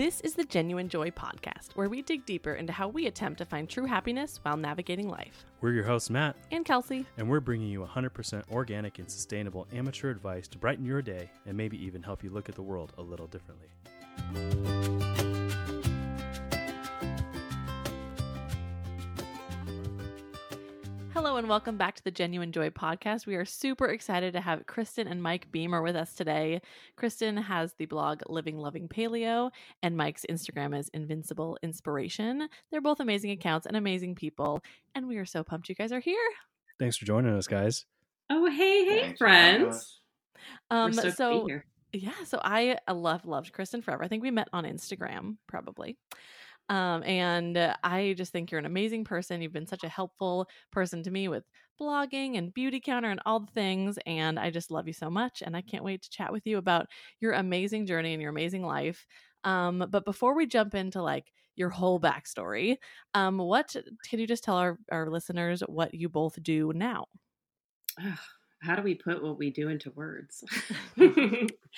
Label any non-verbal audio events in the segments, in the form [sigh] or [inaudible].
This is the Genuine Joy podcast, where we dig deeper into how we attempt to find true happiness while navigating life. We're your hosts, Matt, And Kelsey. and we're bringing you 100% organic and sustainable amateur advice to brighten your day and maybe even help you look at the world a little differently. Hello and welcome back to the Genuine Joy podcast. We are super excited to have Kristen and Mike Beamer with us today. Kristen has the blog Living Loving Paleo, and Mike's Instagram is Invincible Inspiration. They're both amazing accounts and amazing people, and we are so pumped you guys are here. Thanks for joining us, guys. Oh, hey, hey, Thanks friends. Um, We're stoked to so be here. yeah, so I uh, love loved Kristen forever. I think we met on Instagram probably. Um, and uh, I just think you're an amazing person. You've been such a helpful person to me with blogging and Beautycounter and all the things. And I just love you so much. And I can't wait to chat with you about your amazing journey and your amazing life. Um, but before we jump into like your whole backstory, um, what can you just tell our, our listeners what you both do now? Ugh, How do we put what we do into words? [laughs]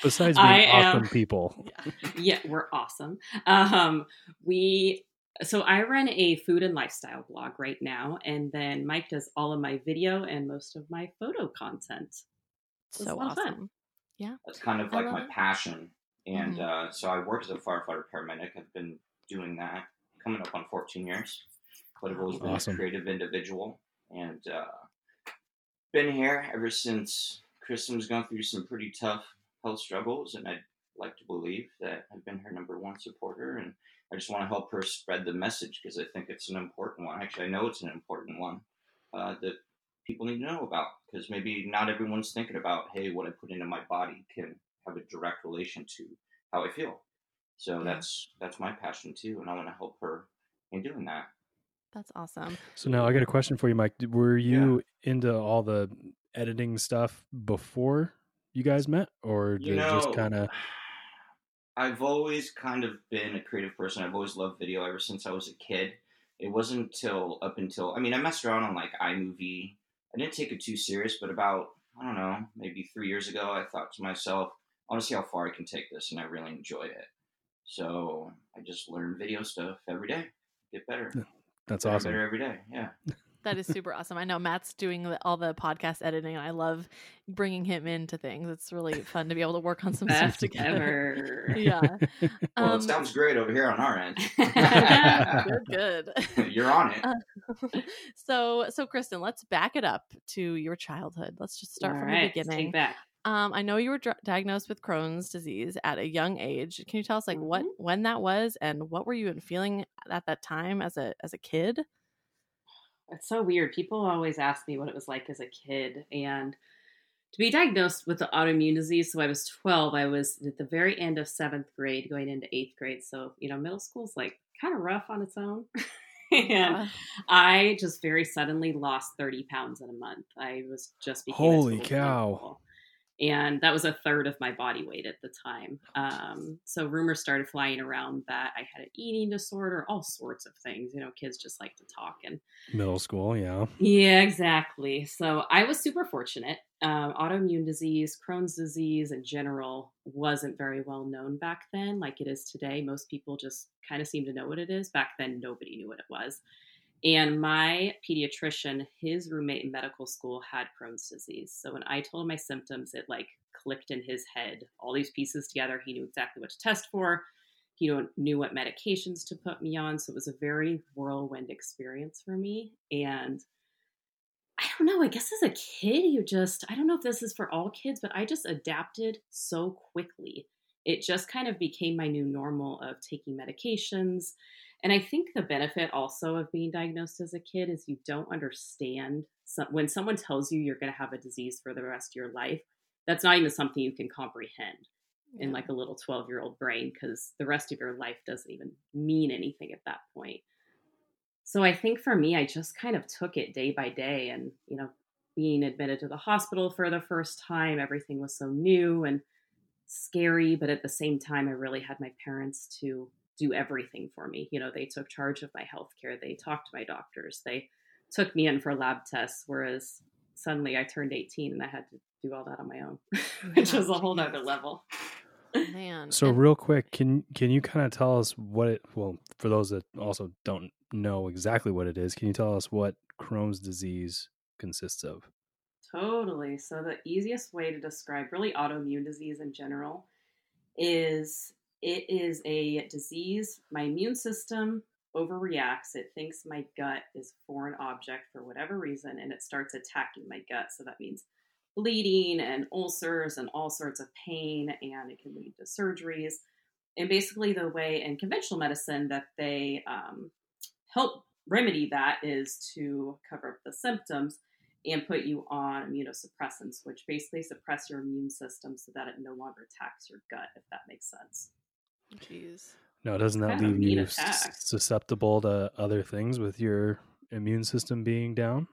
Besides being I am- awesome people, yeah, we're awesome. Um, we so I run a food and lifestyle blog right now, and then Mike does all of my video and most of my photo content. It's a So lot of fun. awesome. Yeah. That's kind of like my it. passion. And Mhm. uh, so I work as a firefighter paramedic. I've been doing that coming up on 14 years. But I've always been Awesome. a creative individual and uh, been here ever since Kristen's gone through some pretty tough health struggles. And I'd like to believe that I've been her number one supporter. And I just want to help her spread the message because I think it's an important one. Actually, I know it's an important one uh, that people need to know about because maybe not everyone's thinking about hey what i put into my body can have a direct relation to how i feel so Yeah. that's that's my passion too and i want to help her in doing that That's awesome. so now I got a question for you, Mike. Were you into all the editing stuff before you guys met, or did you know just kind of? [sighs] i've always kind of been a creative person i've always loved video ever since i was a kid it wasn't until up until i mean i messed around on like imovie i didn't take it too serious but about i don't know maybe three years ago i thought to myself i want to see how far i can take this and i really enjoy it so i just learn video stuff every day get better That's better, awesome. better every day yeah That is super awesome. I know Matt's doing the, all the podcast editing, and I love bringing him into things. It's really fun to be able to work on some stuff together. ever. Yeah. [laughs] well Um, it sounds great over here on our end [laughs] good, good. you're on it Uh, [laughs] so, so Kristen, let's back it up to your childhood. Let's just start All from right, the let's beginning. Take back. Um, I know you were dr- diagnosed with Crohn's disease at a young age. Can you tell us like what Mhm. when that was and what were you even feeling at that time as a as a kid? It's so weird. People always ask me what it was like as a kid. And to be diagnosed with the autoimmune disease, so I was 12, I was at the very end of seventh grade going into eighth grade. So, you know, middle school's like kind of rough on its own. [laughs] and Yeah. I just very suddenly lost 30 pounds in a month. I was just became a Holy total cow. And that was a third of my body weight at the time. Um, so rumors started flying around that I had an eating disorder, all sorts of things. You know, kids just like to talk and Middle school, yeah. yeah, exactly. So I was super fortunate. Um, autoimmune disease, Crohn's disease in general, wasn't very well known back then, like it is today. Most people just kind of seem to know what it is. Back then, nobody knew what it was. And my pediatrician, his roommate in medical school had Crohn's disease. So when I told him my symptoms, it like clicked in his head. All these pieces together, he knew exactly what to test for. He knew- what medications to put me on. So it was a very whirlwind experience for me. And I don't know, I guess as a kid, you just, I don't know if this is for all kids, but I just adapted so quickly. It just kind of became my new normal of taking medications. And I think the benefit also of being diagnosed as a kid is you don't understand some, when someone tells you you're going to have a disease for the rest of your life, that's not even something you can comprehend in like a little 12 year old brain because the rest of your life doesn't even mean anything at that point. So I think for me, I just kind of took it day by day and, you know, being admitted to the hospital for the first time, everything was so new and scary. But at the same time, I really had my parents to do everything for me. You know, they took charge of my health care, they talked to my doctors, they took me in for lab tests, whereas suddenly I turned 18 and I had to do all that on my own, [laughs] which was a whole nother level. Man. So real quick, can can you kind of tell us what it? Well, for those that also don't know exactly what it is, can you tell us what Crohn's disease consists of? Totally. So the easiest way to describe really autoimmune disease in general is it is a disease my immune system overreacts. It thinks my gut is a foreign object for whatever reason and it starts attacking my gut. So that means bleeding and ulcers and all sorts of pain and it can lead to surgeries. And basically the way in conventional medicine that they um, help remedy that is to cover up the symptoms and put you on immunosuppressants, which basically suppress your immune system so that it no longer attacks your gut, if that makes sense. Jeez. No, doesn't that kind leave you attack. susceptible to other things with your immune system being down?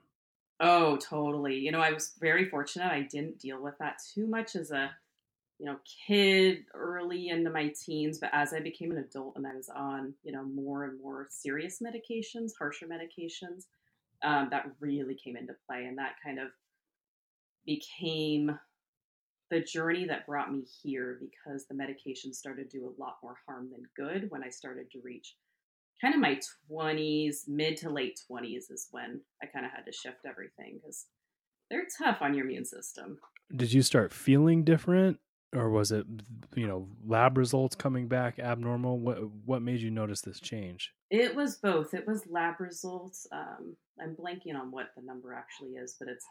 Oh, totally. You know, I was very fortunate. I didn't deal with that too much as a, you know, kid early into my teens, but as I became an adult and I was on, you know, more and more serious medications, harsher medications, um, that really came into play, and that kind of became the journey that brought me here because the medication started to do a lot more harm than good when I started to reach kind of my 20s, mid to late 20s is when I kind of had to shift everything because they're tough on your immune system. Did you start feeling different, or was it you know lab results coming back abnormal? What what made you notice this change? It was both. It was lab results. Um, I'm blanking on what the number actually is, but it's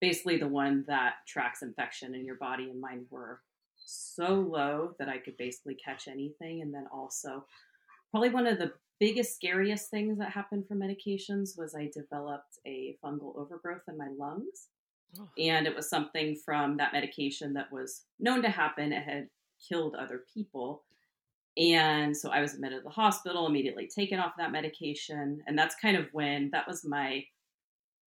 basically the one that tracks infection in your body, and mine were so low that I could basically catch anything. And then also, probably one of the biggest, scariest things that happened from medications was I developed a fungal overgrowth in my lungs. Oh. And it was something from that medication that was known to happen. It had killed other people. And so I was admitted to the hospital, immediately taken off that medication. And that's kind of when that was my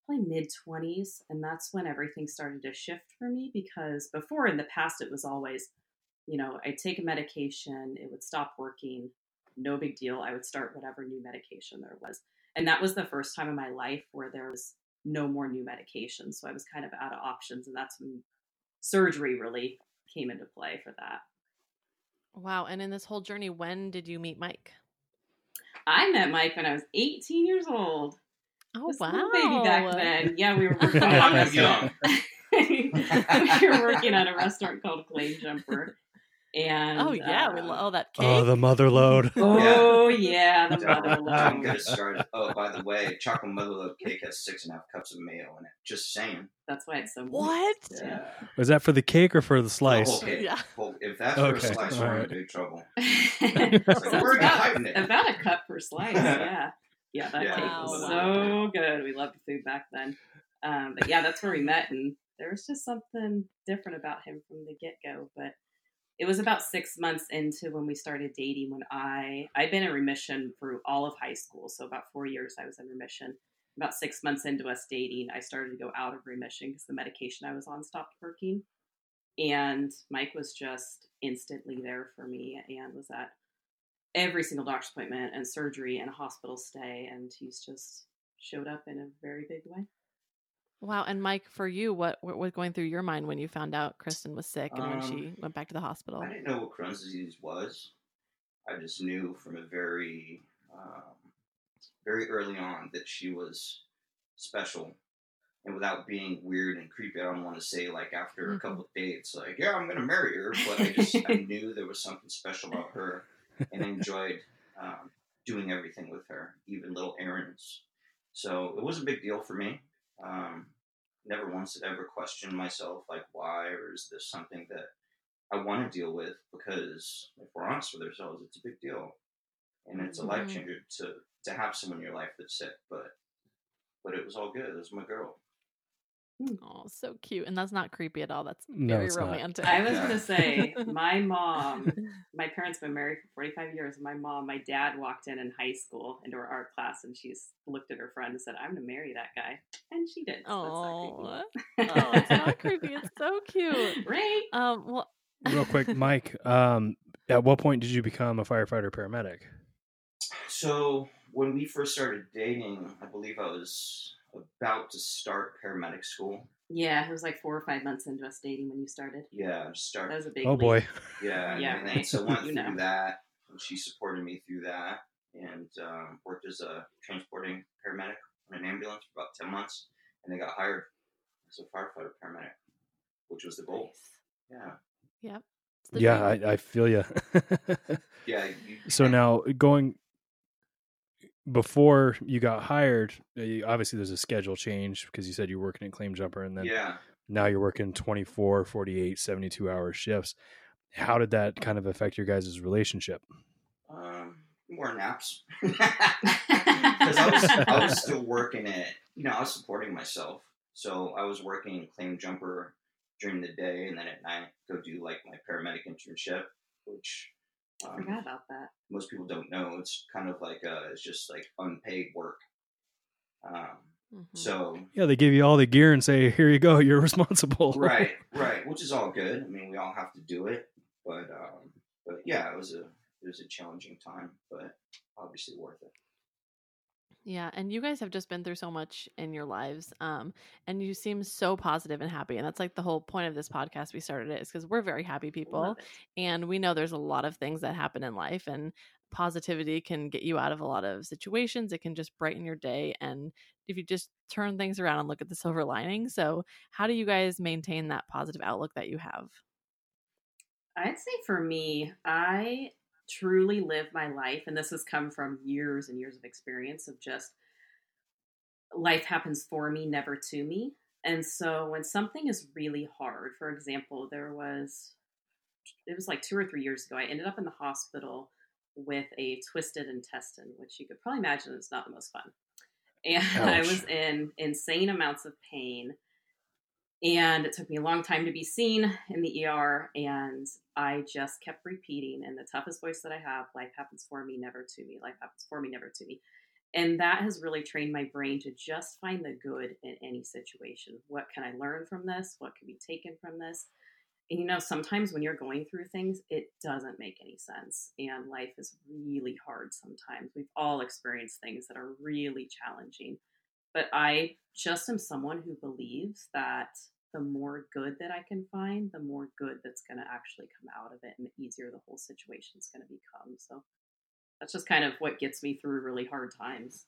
probably mid 20s. And that's when everything started to shift for me because before in the past, it was always, you know, I'd take a medication, it would stop working, no big deal. I would start whatever new medication there was. And that was the first time in my life where there was no more new medication So I was kind of out of options. And that's when surgery really came into play for that. Wow. And in this whole journey, when did you meet Mike? I met Mike when I was 18 years old. Oh, Just a wow. little baby back then. Yeah, [laughs] [laughs] we were working on a restaurant. we were working at a restaurant called Claim Jumper. And Oh, yeah. we uh, lo- oh, that cake. Oh, the Motherlode. [laughs] Oh yeah, the Don't, mother don't load. get us started. Oh, by the way, chocolate mother loaf cake has six and a half cups of mayo in it. Just saying. That's why it's so moist. What? Yeah. Was that for the cake or for the The slice? whole cake. Yeah. Whole- if that's for Okay, a slice, all we're in big trouble. It's like, where are about, it? about a cup per slice. Yeah, yeah, that Yeah, cake Wow. was so good. We loved food back then. Um, but yeah, that's where we met, and there was just something different about him from the get go. But it was about six months into when we started dating. When I I'd been in remission through all of high school, so about four years I was in remission. About six months into us dating, I started to go out of remission because the medication I was on stopped working. And Mike was just instantly there for me and was at every single doctor's appointment and surgery and hospital stay. And he's just showed up in a very big way. Wow. And Mike, for you, what, what was going through your mind when you found out Kristen was sick and when Um, she went back to the hospital? I didn't know what Crohn's disease was. I just knew from a very, um, very early on that she was special. And without being weird and creepy, I don't want to say like after a Mhm. couple of dates, like yeah, I'm gonna marry her. But I just I [laughs] knew there was something special about her, and I enjoyed um, doing everything with her, even little errands. So it was a big deal for me. Um, never once did I ever question myself like why or is this something that I want to deal with because if we're honest with ourselves, it's a big deal, and it's a life Mhm. changer to to have someone in your life that's sick. But but it was all good. It was my girl. Oh, so cute. And that's not creepy at all. That's No, very it's not. romantic. I was going to say, [laughs] my mom, [laughs] my parents have been married for 45 years. My mom, my dad walked in in high school into her art class and she's looked at her friend and said, I'm going to marry that guy. And she did. So Oh, that's [laughs] oh, it's not creepy. It's so cute. right? Um, well, Real quick, Mike. Um, at what point did you become a firefighter paramedic? So when we first started dating, I believe I was about to start paramedic school, Yeah, it was like four or five months into us dating when you started. Yeah, I just That was a big. Oh leap. boy. [laughs] Yeah, and Yeah. everything. So [laughs] went You through know. that, and she supported me through that, and um, worked as a transporting paramedic on an ambulance for about ten months, and then got hired as a firefighter paramedic, which was the goal. Nice. Yeah, It's the Yeah. I, I feel you. [laughs] yeah. You, so now going before you got hired, uh, you- obviously there's a schedule change because you said you're working at Claim Jumper and then yeah. now you're working 24, 48, 72 hour shifts. How did that kind of affect your guys' relationship? Um, more naps [laughs] [laughs] because I was I was still working it. You know, I was supporting myself, so I was working claim jumper during the day, and then at night go do like my paramedic internship, which I um, forgot about that. most people don't know. It's kind of like uh, it's just like unpaid work. Um, Mhm. so Yeah, they give you all the gear and say, "Here you go, [laughs] you're responsible." right, [laughs] right, which is all good. I mean, we all have to do it, but um, but yeah, it was a it was a challenging time, but obviously worth it. Yeah, and you guys have just been through so much in your lives, um, and you seem so positive and happy, and that's like the whole point of this podcast. We started it is because we're very happy people, and we know there's a lot of things that happen in life, and positivity can get you out of a lot of situations. It can just brighten your day, and if you just turn things around and look at the silver lining. So, how do you guys maintain that positive outlook that you have? I'd say for me, I truly live my life, and this has come from years and years of experience of just life happens for me, never to me. And so when something is really hard, for example, there was, it was like two or three years ago, I ended up in the hospital with a twisted intestine, which you could probably imagine is not the most fun. And [laughs] I was in insane amounts of pain and it took me a long time to be seen in the ER. And I just kept repeating in the toughest voice that I have life happens for me, never to me. Life happens for me, never to me. And that has really trained my brain to just find the good in any situation. What can I learn from this? What can be taken from this? And you know, sometimes when you're going through things, it doesn't make any sense. And life is really hard sometimes. We've all experienced things that are really challenging. But I just am someone who believes that the more good that I can find, the more good that's going to actually come out of it and the easier the whole situation is going to become. So that's just kind of what gets me through really hard times.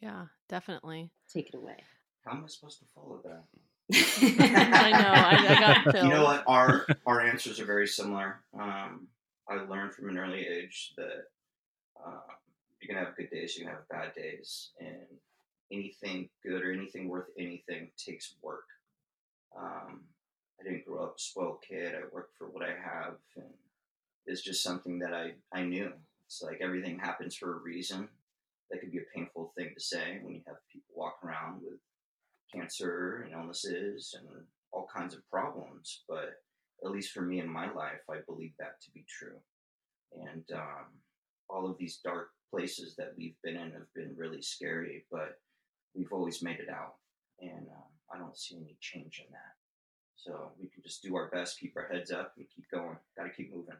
Yeah, definitely. Take it away. How am I supposed to follow that? [laughs] I know. I, I got chills. [laughs] you know what? Our our answers are very similar. Um, I learned from an early age that um, you're gonna have good days, you're gonna have bad days, and anything good or anything worth anything takes work. Um, I didn't grow up a spoiled kid. I worked for what I have, and it's just something that I I knew. It's like everything happens for a reason. That could be a painful thing to say when you have people walking around with cancer and illnesses and all kinds of problems. But at least for me in my life, I believe that to be true. And um, all of these dark places that we've been in have been really scary, but always made it out. And uh, I don't see any change in that. So we can just do our best, keep our heads up, and keep going. Got to keep moving.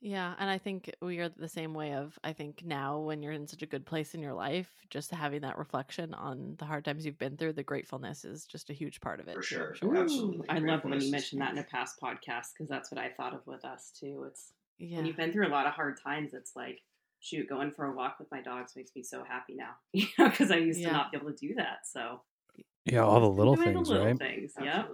Yeah, and I think we are the same way of I think now when you're in such a good place in your life, just having that reflection on the hard times you've been through, the gratefulness is just a huge part of it. For sure. Ooh, Absolutely. I love when you mentioned that in a past podcast because that's what I thought of with us too. It's Yeah. when you've been through a lot of hard times, it's like, shoot, going for a walk with my dogs makes me so happy now, [laughs] you know, because I used Yeah. to not be able to do that. So Yeah, all the little things, the little right? things, yeah.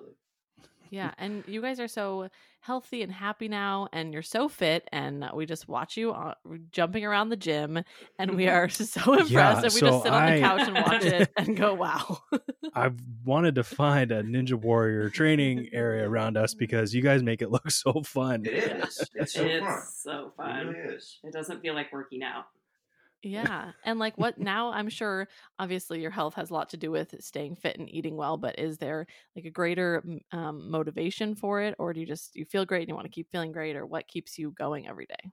Absolutely. Yeah, and you guys are so healthy and happy now, and you're so fit, and we just watch you uh, jumping around the gym, and we are [laughs] so impressed, Yeah, and we so just sit on the couch and watch it [laughs] and go, "Wow!" [laughs] I've wanted to find a Ninja Warrior training area around us because you guys make it look so fun. It is. It's so it's fun. so It really is. It doesn't feel like working out. Yeah, [laughs] and like what now? I'm sure, obviously, your health has a lot to do with staying fit and eating well, but is there like a greater um, motivation for it, or do you just you feel great and you want to keep feeling great, or what keeps you going every day?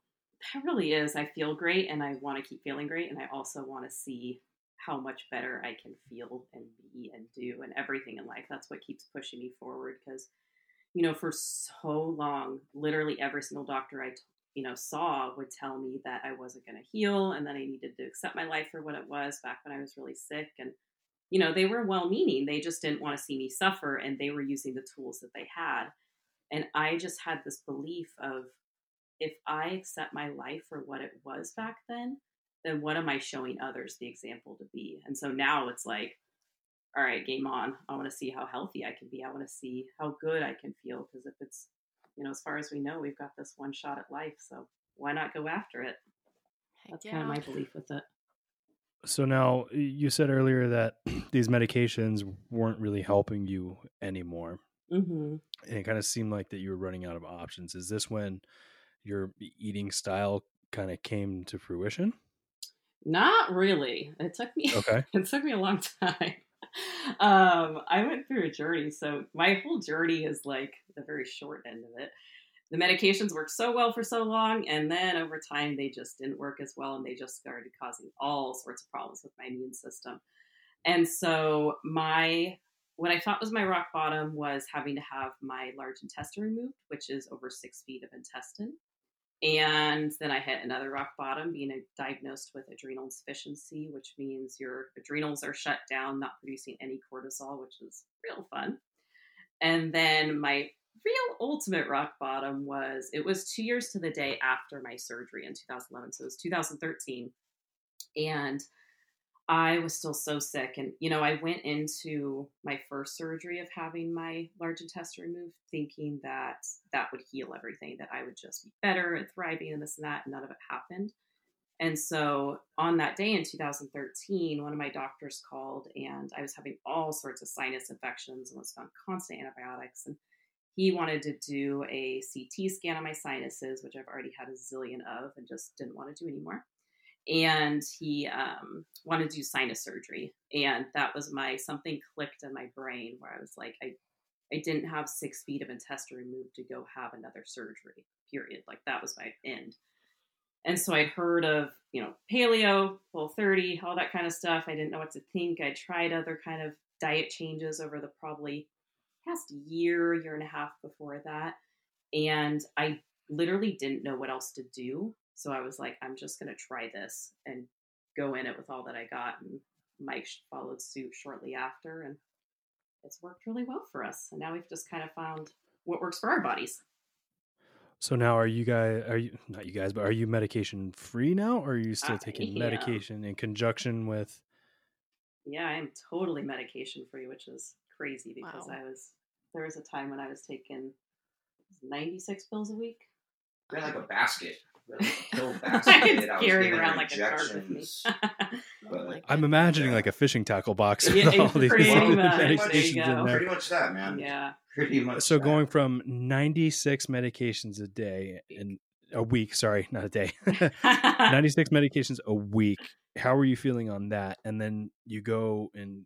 That really is. I feel great and I want to keep feeling great. And I also want to see how much better I can feel and be and do and everything in life. That's what keeps pushing me forward because, you know, for so long, literally every single doctor I, you know, saw would tell me that I wasn't going to heal and that I needed to accept my life for what it was back when I was really sick. And you know, they were well meaning. They just didn't want to see me suffer and they were using the tools that they had. And I just had this belief of if I accept my life for what it was back then, then what am I showing others the example to be? And so now it's like, all right, game on. I want to see how healthy I can be. I want to see how good I can feel. Because if it's, you know, as far as we know, we've got this one shot at life. So why not go after it? That's yeah. kind of my belief with it. So now you said earlier that [clears throat] these medications weren't really helping you anymore. Mm-hmm. And it kind of seemed like that you were running out of options. Is this when your eating style kind of came to fruition? Not really. It took me. Okay. [laughs] it took me a long time. [laughs] Um, I went through a journey. So my whole journey is like the very short end of it. The medications worked so well for so long, and then over time they just didn't work as well, and they just started causing all sorts of problems with my immune system. And so my what I thought was my rock bottom was having to have my large intestine removed, which is over six feet of intestine. And then I hit another rock bottom, being diagnosed with adrenal insufficiency, which means your adrenals are shut down, not producing any cortisol, which is real fun. And then my real ultimate rock bottom was it was two years to the day after my surgery in 2011. So it was 2013. And I was still so sick. And, you know, I went into my first surgery of having my large intestine removed thinking that that would heal everything, that I would just be better and thriving and this and that. And none of it happened. And so on that day in 2013, one of my doctors called and I was having all sorts of sinus infections and was on constant antibiotics. And he wanted to do a CT scan on my sinuses, which I've already had a zillion of and just didn't want to do anymore and he um, wanted to do sinus surgery and that was my something clicked in my brain where i was like i i didn't have six feet of intestine removed to go have another surgery period like that was my end. And so i'd heard of you know paleo Whole30 all that kind of stuff. I didn't know what to think. I tried other kind of diet changes over the probably past year year and a half before that and i literally didn't know what else to do so I was like, I'm just going to try this and go in it with all that I got. And Mike followed suit shortly after, and it's worked really well for us. And now we've just kind of found what works for our bodies. So now are you guys are you not you guys, but are you medication free now or are you still uh, taking am. medication in conjunction with Yeah, I am totally medication free, which is crazy because Wow. I was there was a time when I was taking 96 pills a week. They're like a basket. They're like a pill I basket. could I was carry getting around like a cart with me. injections. [laughs] Oh [laughs] But- I'm imagining Yeah. like a fishing tackle box [laughs] with Yeah, all these pretty much. Medications in there. Pretty much that, man. yeah. Pretty much. So that. going from 96 medications a day in a week, sorry, not a day. 96 medications a week. How are you feeling on that? And then you go and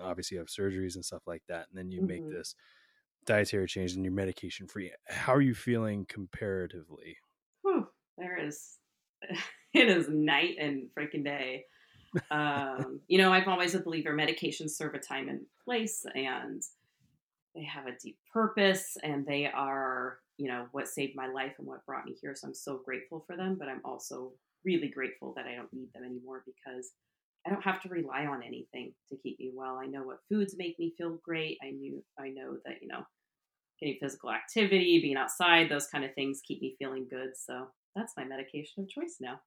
obviously you have surgeries and stuff like that. And then you make Mhm. this dietary change and you're medication free. How are you feeling comparatively? There is [laughs] it is night and freaking day. Um, [laughs] you know i've always a believer medications serve a time and place and they have a deep purpose and they are you know what saved my life and what brought me here. So i'm so grateful for them but i'm also really grateful that i don't need them anymore because i don't have to rely on anything to keep me well. I know what foods make me feel great. I knew i know that you know getting physical activity being outside those kind of things keep me feeling good. So that's my medication of choice now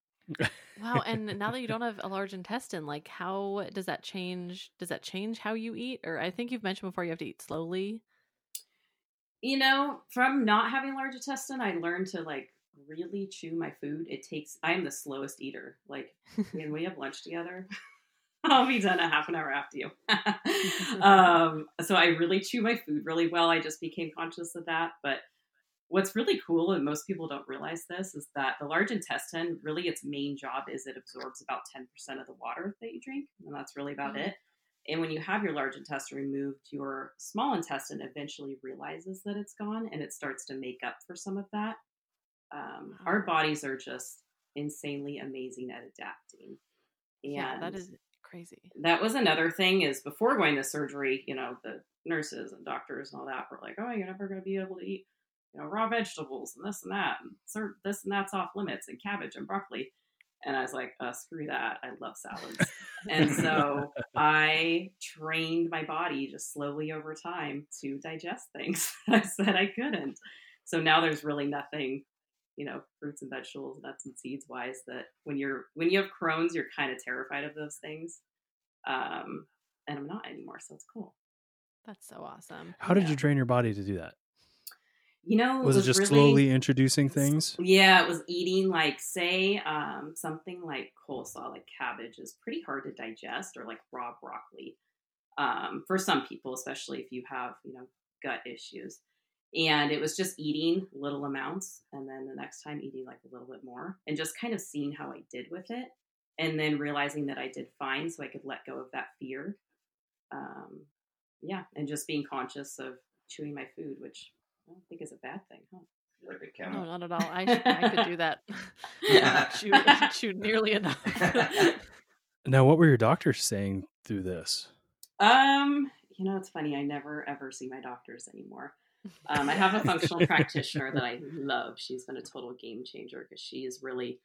Wow, and now that you don't have a large intestine, like how does that change? Does that change how you eat? Or I think you've mentioned before you have to eat slowly. you know from not having large intestine i learned to like really chew my food it takes i am the slowest eater like [laughs] when we have lunch together [laughs] i'll be done a half an hour after you [laughs] um, so i really chew my food really well i just became conscious of that but what's really cool and most people don't realize this is that the large intestine really its main job is it absorbs about 10% of the water that you drink and that's really about Mhm. it and when you have your large intestine removed your small intestine eventually realizes that it's gone and it starts to make up for some of that um, our bodies are just insanely amazing at adapting and yeah, that is crazy. that was another thing is before going to surgery you know the nurses and doctors and all that were like oh you're never going to be able to eat you know raw vegetables and this and that and cer- this and that's off limits and cabbage and broccoli And I was like, uh, screw that. I love salads. and so [laughs] I trained my body just slowly over time to digest things [laughs] I said I couldn't. So now there's really nothing, you know, fruits and vegetables, nuts and seeds wise that when you're when you have Crohn's, you're kind of terrified of those things. Um, and I'm not anymore, so it's cool. That's so awesome. How did you train your body to do that? You know, Was, it just really- slowly introducing things? Yeah, it was eating like say um, something like coleslaw, like cabbage, is pretty hard to digest, or like raw broccoli. Um, for some people, especially if you have you know gut issues, and it was just eating little amounts, and then the next time eating like a little bit more, and just kind of seeing how I did with it, and then realizing that I did fine, so I could let go of that fear. Um, yeah, and just being conscious of chewing my food, which I don't think is a bad thing, huh? Like a No, not at all. I, I could do that. Yeah. chew, chew nearly enough. [laughs] Now, what were your doctors saying through this? Um, you know, it's funny. I never ever see my doctors anymore. Um, I have a functional [laughs] practitioner that I love. She's been a total game changer because she is really,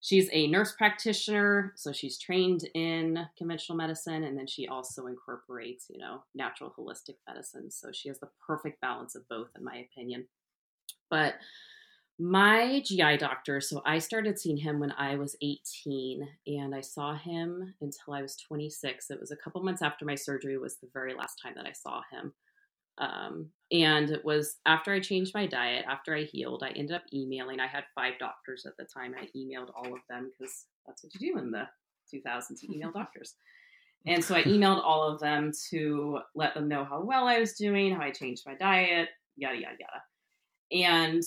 she's a nurse practitioner. So she's trained in conventional medicine and then she also incorporates, you know, natural holistic medicine. So she has the perfect balance of both, in my opinion. But my GI doctor, so I started seeing him when I was 18 and I saw him until I was 26. It was a couple months after my surgery was the very last time that I saw him. Um, and it was after I changed my diet, after I healed, I ended up emailing. I had five doctors at the time. I emailed all of them because that's what you do in the 2000s, you email [laughs] doctors. And so I emailed all of them to let them know how well I was doing, how I changed my diet, yada, yada, yada. And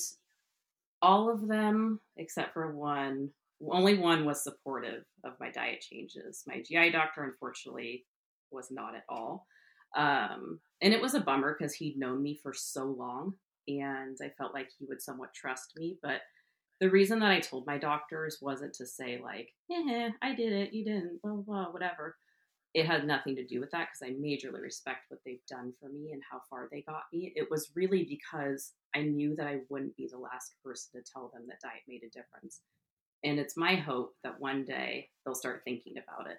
all of them, except for one, only one was supportive of my diet changes. My GI doctor, unfortunately, was not at all. Um, and it was a bummer because he'd known me for so long and I felt like he would somewhat trust me. But the reason that I told my doctors wasn't to say, like, eh, I did it, you didn't, blah, blah, blah, whatever. It had nothing to do with that because I majorly respect what they've done for me and how far they got me. It was really because I knew that I wouldn't be the last person to tell them that diet made a difference. And it's my hope that one day they'll start thinking about it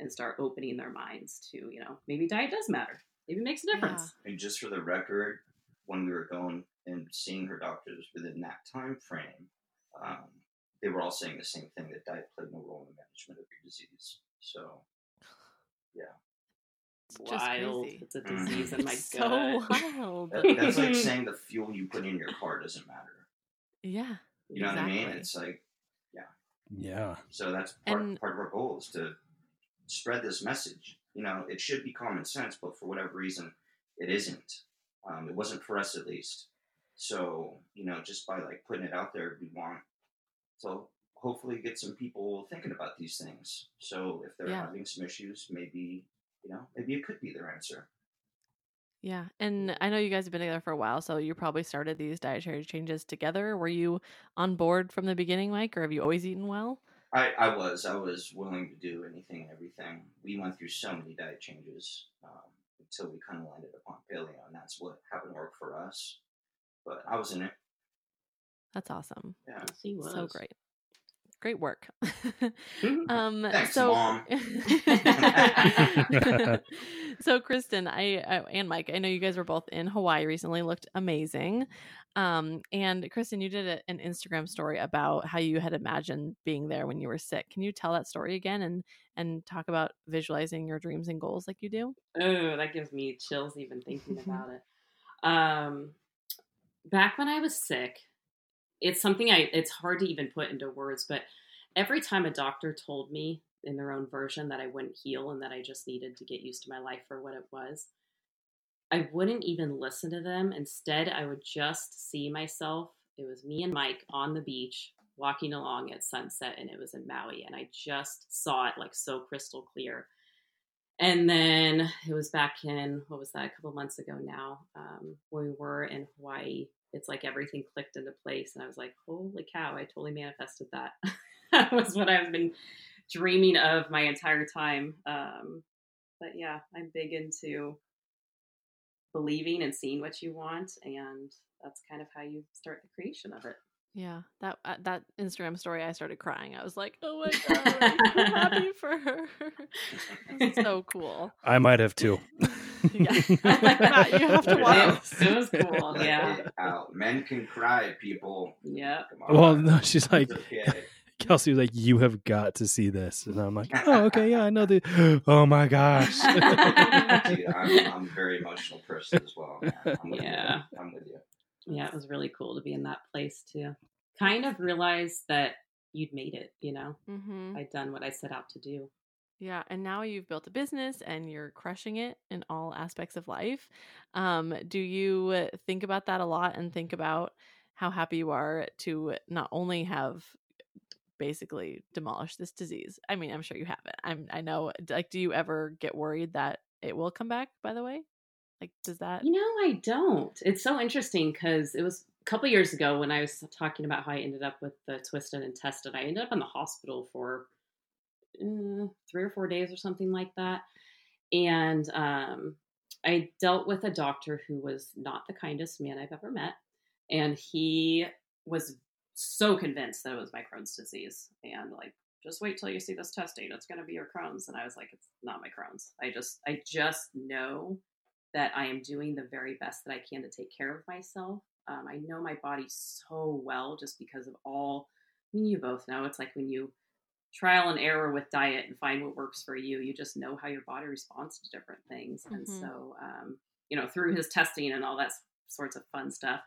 and start opening their minds to, you know, maybe diet does matter. Maybe it makes a difference. And just for the record, when we were going and seeing her doctors within that time frame, um, they were all saying the same thing that diet played no role in the management of your disease. So, yeah. It's just Wild. crazy. It's a Mhm. disease in my It's gut. so [laughs] wild. that, that's like saying the fuel you put in your car doesn't matter. yeah. You know what I mean? It's like, yeah. Yeah. so that's part, And- part of our goal is to spread this message. You know, it should be common sense, but for whatever reason, it isn't. Um, it wasn't for us at least. So, you know, just by like putting it out there, we want to hopefully get some people thinking about these things. So if they're Yeah. having some issues, maybe, you know, maybe it could be their answer. Yeah. And I know you guys have been together for a while, so you probably started these dietary changes together. Were you on board from the beginning, Mike, or have you always eaten well? I, I was. I was willing to do anything and everything. We went through so many diet changes um, until we kind of landed upon paleo, and that's what happened to work for us. But I was in it. That's awesome. Yeah. Yes, he was. So great. Great work. Mhm. [laughs] um Thanks, so Mom. [laughs] so kristen i uh, and mike i know you guys were both in hawaii recently looked amazing um and kristen you did a, an instagram story about how you had imagined being there when you were sick can you tell that story again and and talk about visualizing your dreams and goals like you do Oh, that gives me chills even thinking [laughs] about it. Um, back when I was sick, it's something I it's hard to even put into words, but every time a doctor told me in their own version that I wouldn't heal and that I just needed to get used to my life for what it was, I wouldn't even listen to them. Instead, I would just see myself. It was me and Mike on the beach walking along at sunset, and it was in Maui, and I just saw it like so crystal clear. And then it was back in what was that a couple months ago now um, we were in Hawaii. It's like everything clicked into place, and I was like, "Holy cow! I totally manifested that." [laughs] that was what I've been dreaming of my entire time. Um, but yeah, I'm big into believing and seeing what you want, and that's kind of how you start the creation of it. Yeah, that uh, that Instagram story, I started crying. I was like, "Oh my god, I'm so happy [laughs] for her! [laughs] This is so cool." I might have too. Yeah, like, [laughs] Matt, [laughs] you have to It watch. was, it was cool. Let Yeah. out. Men can cry, people. Yeah. Well, no, she's like, It's okay. [laughs] Kelsey was like, "You have got to see this," and I'm like, "Oh, okay, yeah, I know the." Oh my gosh! Dude, I'm, I'm a very emotional person as well. man. I'm Yeah. You. I'm with you. Yeah, it was really cool to be in that place too. Kind of realize that you'd made it, you know? hmm I'd done what I set out to do. Yeah, and now you've built a business and you're crushing it in all aspects of life. Um, do you think about that a lot and think about how happy you are to not only have basically demolished this disease? I mean, I'm sure you haven't. I'm I know like do you ever get worried that it will come back, by the way? Like does that You know, I don't. It's so interesting because it was a couple years ago when I was talking about how I ended up with the twisted intestine. I ended up in the hospital for uh, three or four days or something like that. And um, I dealt with a doctor who was not the kindest man I've ever met. And he was so convinced that it was my Crohn's disease. And like, just wait till you see this testing. It's going to be your Crohn's. And I was like, it's not my Crohn's. I just, I just know that I am doing the very best that I can to take care of myself. Um, I know my body so well just because of all. I mean, you both know it's like when you trial and error with diet and find what works for you. You just know how your body responds to different things, and Mhm. so um, you know through his testing and all that sorts of fun stuff,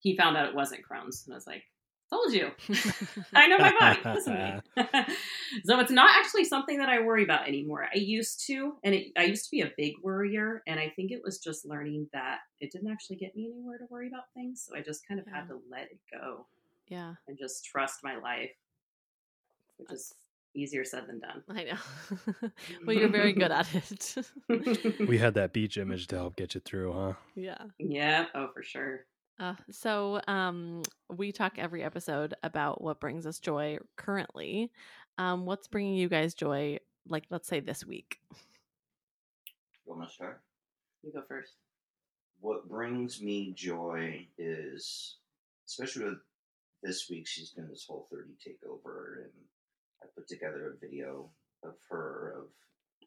he found out it wasn't Crohn's, and I was like, "Told you." [laughs] I know my body. Listen to me. [laughs] [laughs] so it's not actually something that I worry about anymore. I used to, and it, I used to be a big worrier, and I think it was just learning that it didn't actually get me anywhere to worry about things. So I just kind of had to let it go Yeah, and just trust my life, which is easier said than done. I know. [laughs] well, you're very good [laughs] at it. [laughs] we had that beach image to help get you through, huh? yeah. yeah, oh for sure. Uh, so um, we talk every episode about what brings us joy currently. Um, what's bringing you guys joy? Like, let's say this week. You want to start? You go first. What brings me joy is, especially with this week, she's doing this whole 30 takeover, and I put together a video of her of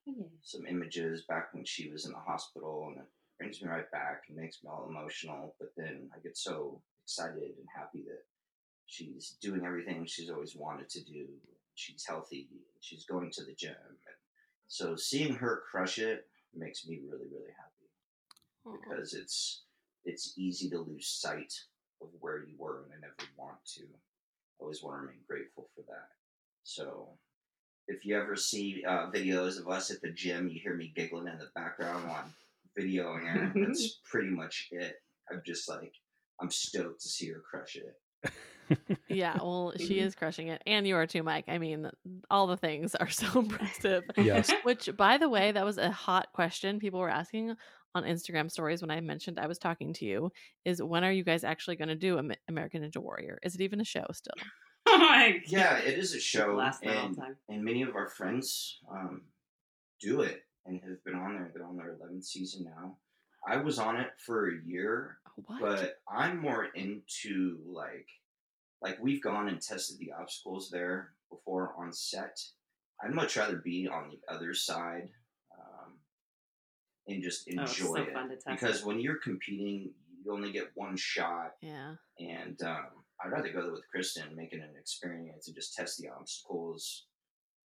oh, some images back when she was in the hospital, and it brings me right back and makes me all emotional. But then I get so excited and happy that she's doing everything she's always wanted to do. She's healthy. She's going to the gym. And so seeing her crush it makes me really, really happy because it's it's easy to lose sight of where you were, and I never want to. I always want to remain grateful for that. So, if you ever see uh, videos of us at the gym, you hear me giggling in the background on video, and. That's [laughs] pretty much it. I'm just like, I'm stoked to see her crush it. yeah, well, she is crushing it, and you are too, Mike. I mean, all the things are [laughs] so impressive. [laughs] Yes. Which, by the way, that was a hot question people were asking on Instagram stories when I mentioned I was talking to you. Is when are you guys actually going to do American Ninja Warrior? Is it even a show still? [laughs] oh my Yeah, it is a show, Last and, and many of our friends um, do it and have been on there. They're on their 11th season now. I was on it for a year, What? but I'm more into like like we've gone and tested the obstacles there before on set. I'd much rather be on the other side um, and just Oh, enjoy so it fun to test because when you're competing, you only get one shot, yeah. and um, I'd rather go there with Kristen, make it an experience, and just test the obstacles.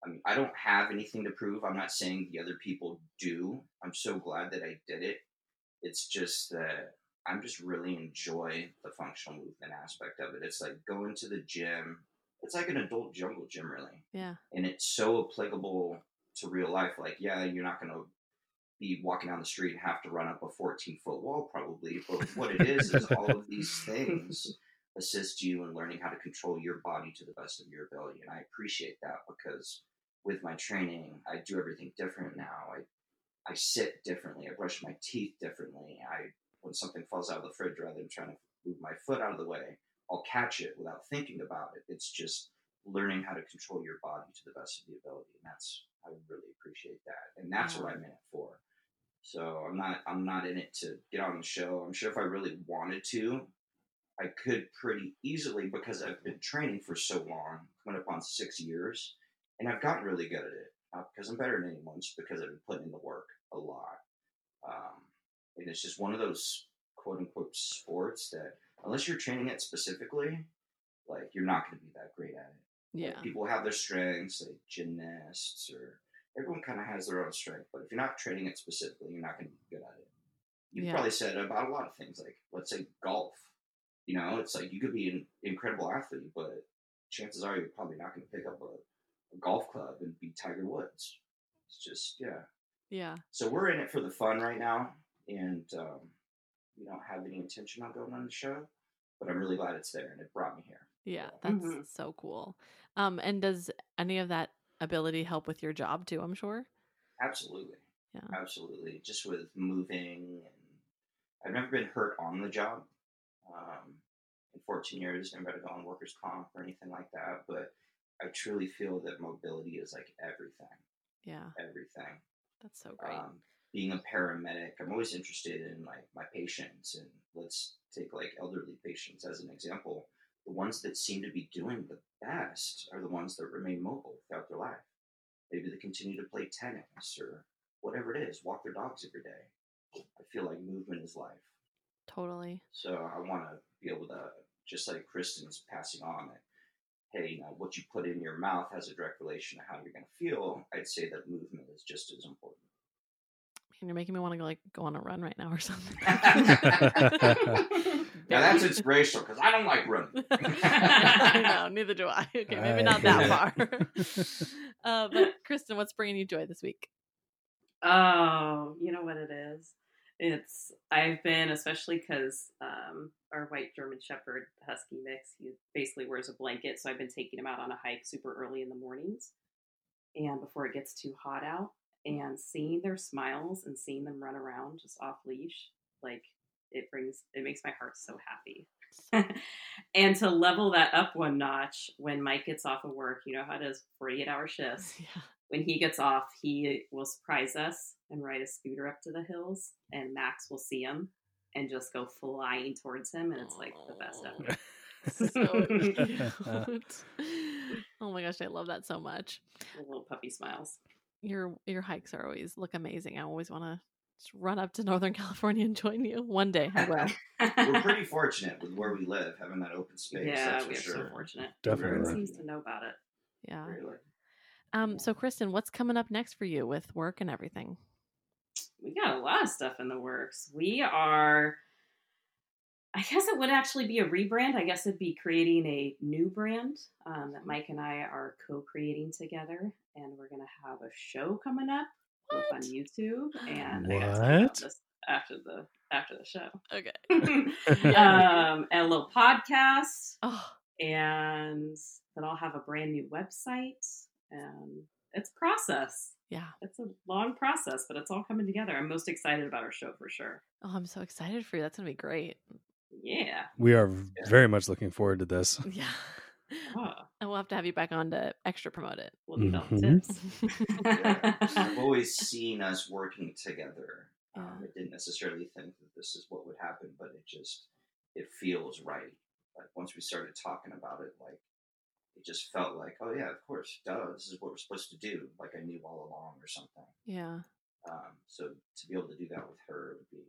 I mean, I don't have anything to prove. I'm not saying the other people do. I'm so glad that I did it. It's just that I'm just really enjoy the functional movement aspect of it. It's like going to the gym. It's like an adult jungle gym, really, Yeah. and it's so applicable to real life. Like, yeah, you're not going to be walking down the street and have to run up a 14 foot wall, probably. But what it is is all of these [laughs] things assist you in learning how to control your body to the best of your ability. And I appreciate that because with my training, I do everything different now. I I sit differently. I brush my teeth differently. I when something falls out of the fridge, rather than trying to move my foot out of the way, I'll catch it without thinking about it. It's just learning how to control your body to the best of the ability, and that's I really appreciate that, and that's what I'm in it for. So I'm not I'm not in it to get on the show. I'm sure if I really wanted to, I could pretty easily because I've been training for so long, coming up on six years, and I've gotten really good at it. Not because I'm better than anyone, just because I've been putting in the work a lot. Um, and it's just one of those quote unquote sports that unless you're training it specifically, like you're not going to be that great at it. Yeah. Like, people have their strengths, like gymnasts, or everyone kind of has their own strength. But if you're not training it specifically, you're not going to be good at it. You've Yeah. probably said about a lot of things, like let's say golf. You know, it's like you could be an incredible athlete, but chances are you're probably not going to pick up a, a golf club and be Tiger Woods. It's just yeah. Yeah. So we're in it for the fun right now, and um, we don't have any intention on going on the show. But I'm really glad it's there, and it brought me here. Yeah. That's Mhm. so cool. Um, and does any of that ability help with your job too? I'm sure. Absolutely. Yeah. Absolutely. Just with moving and I've never been hurt on the job. Um, in 14 years, never had to go on workers' comp or anything like that. But I truly feel that mobility is like everything. Yeah. Everything. That's so great. Um, being a paramedic, I'm always interested in like my patients, and let's take like elderly patients as an example. The ones that seem to be doing the best are the ones that remain mobile throughout their life. Maybe they continue to play tennis or whatever it is, walk their dogs every day. I feel like movement is life. Totally. So I want to be able to, just like Kristen's passing on that, hey, you know, what you put in your mouth has a direct relation to how you're going to feel. I'd say that movement is just as important. And you're making me want to go like go on a run right now or something. [laughs] Now that's inspirational because I don't like running. [laughs] I know, neither do I. Okay, maybe not that I- far. [laughs] uh, but Kristen, what's bringing you joy this week? Oh, you know what it is? It's I've been especially because um, our white German Shepherd Husky mix he basically wears a blanket, so I've been taking him out on a hike super early in the mornings, and before it gets too hot out, and seeing their smiles and seeing them run around just off leash, like it brings it makes my heart so happy. [laughs] and to level that up one notch, when Mike gets off of work, you know how it is, forty eight hour shifts [laughs] Yeah. When he gets off, he will surprise us and ride a scooter up to the hills, and Max will see him and just go flying towards him, and it's like the best ever. [laughs] so [laughs] cute. oh my gosh, I love that so much. The little puppy smiles. Your your hikes are always look amazing. I always want to run up to Northern [laughs] California and join you one day. I will. We're pretty fortunate with where we live, having that open space. yeah, we're sure. so fortunate. Definitely. Everyone seems to know about it. Yeah. Very lucky. Um. So, Kristen, what's coming up next for you with work and everything? We got a lot of stuff in the works. We are. I guess it would actually be a rebrand. I guess it'd be creating a new brand um, that Mike and I are co-creating together, and we're gonna have a show coming up both on YouTube and I gotta tell you about What? this after the after the show. Okay. [laughs] [laughs] um, and a little podcast, Oh, and then I'll have a brand new website, and it's process. yeah. It's a long process, but it's all coming together. I'm most excited about our show for sure. Oh, I'm so excited for you. That's gonna be great. Yeah. we are very much looking forward to this. [laughs] Yeah. Oh, And we'll have to have you back on to extra promote it. we'll need all the Mhm. tips. Yeah. [laughs] I've always seen us working together. Um, I didn't necessarily think that this is what would happen, but it just it feels right. Like once we started talking about it, like it just felt like, oh yeah, of course, duh, this is what we're supposed to do. Like I knew all along or something. yeah. Um, so to be able to do that with her would be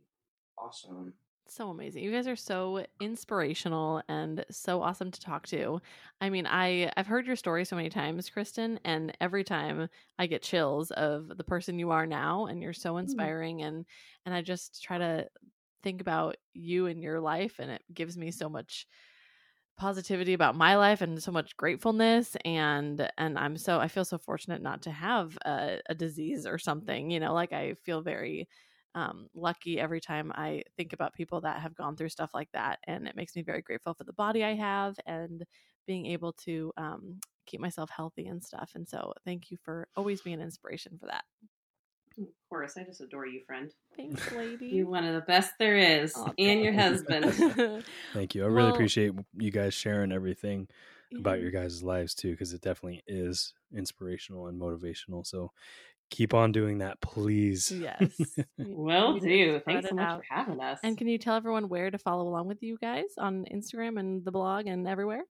awesome. So amazing. You guys are so inspirational and so awesome to talk to. I mean, I I've heard your story so many times, Kristen, and every time I get chills of the person you are now and you're so inspiring and and I just try to think about you and your life and it gives me so much positivity about my life and so much gratefulness and and I'm so I feel so fortunate not to have a, a disease or something, you know, like I feel very um, lucky every time I think about people that have gone through stuff like that. And it makes me very grateful for the body I have and being able to um, keep myself healthy and stuff. And so thank you for always being an inspiration for that. Of course, I just adore you, friend. Thanks, [laughs] lady. You're one of the best there is, Aw, and your husband. [laughs] Thank you. I really Well- appreciate you guys sharing everything about your guys' lives too, because it definitely is inspirational and motivational. So Keep on doing that, please. Yes. [laughs] Will do. Thanks so much out. for having us. And can you tell everyone where to follow along with you guys on Instagram and the blog and everywhere?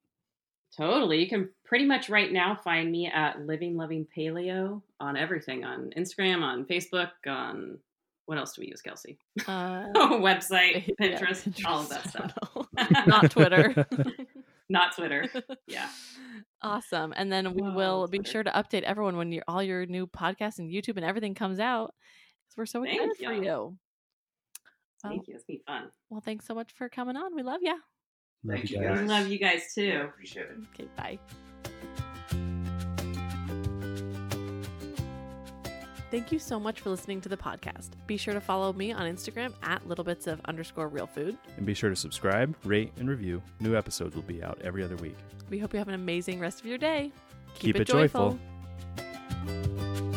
Totally. You can pretty much right now find me at Living Loving Paleo on everything on Instagram, on Facebook, on what else do we use, Kelsey? Uh, [laughs] Website, [laughs] yeah, Pinterest, all of that stuff. [laughs] Not Twitter. Not Twitter. Yeah. Awesome. And then we Whoa, will be Twitter. sure to update everyone when your all your new podcasts and YouTube and everything comes out. Because we're so Thank excited for you. you. Well, Thank you. It's been fun. well, thanks so much for coming on. We love you. Love Thank you you, guys. I love you guys too. Appreciate it. Okay, bye. Thank you so much for listening to the podcast. Be sure to follow me on Instagram at little bits of underscore real food. And be sure to subscribe, rate, and review. New episodes will be out every other week. We hope you have an amazing rest of your day. Keep it joyful. joyful.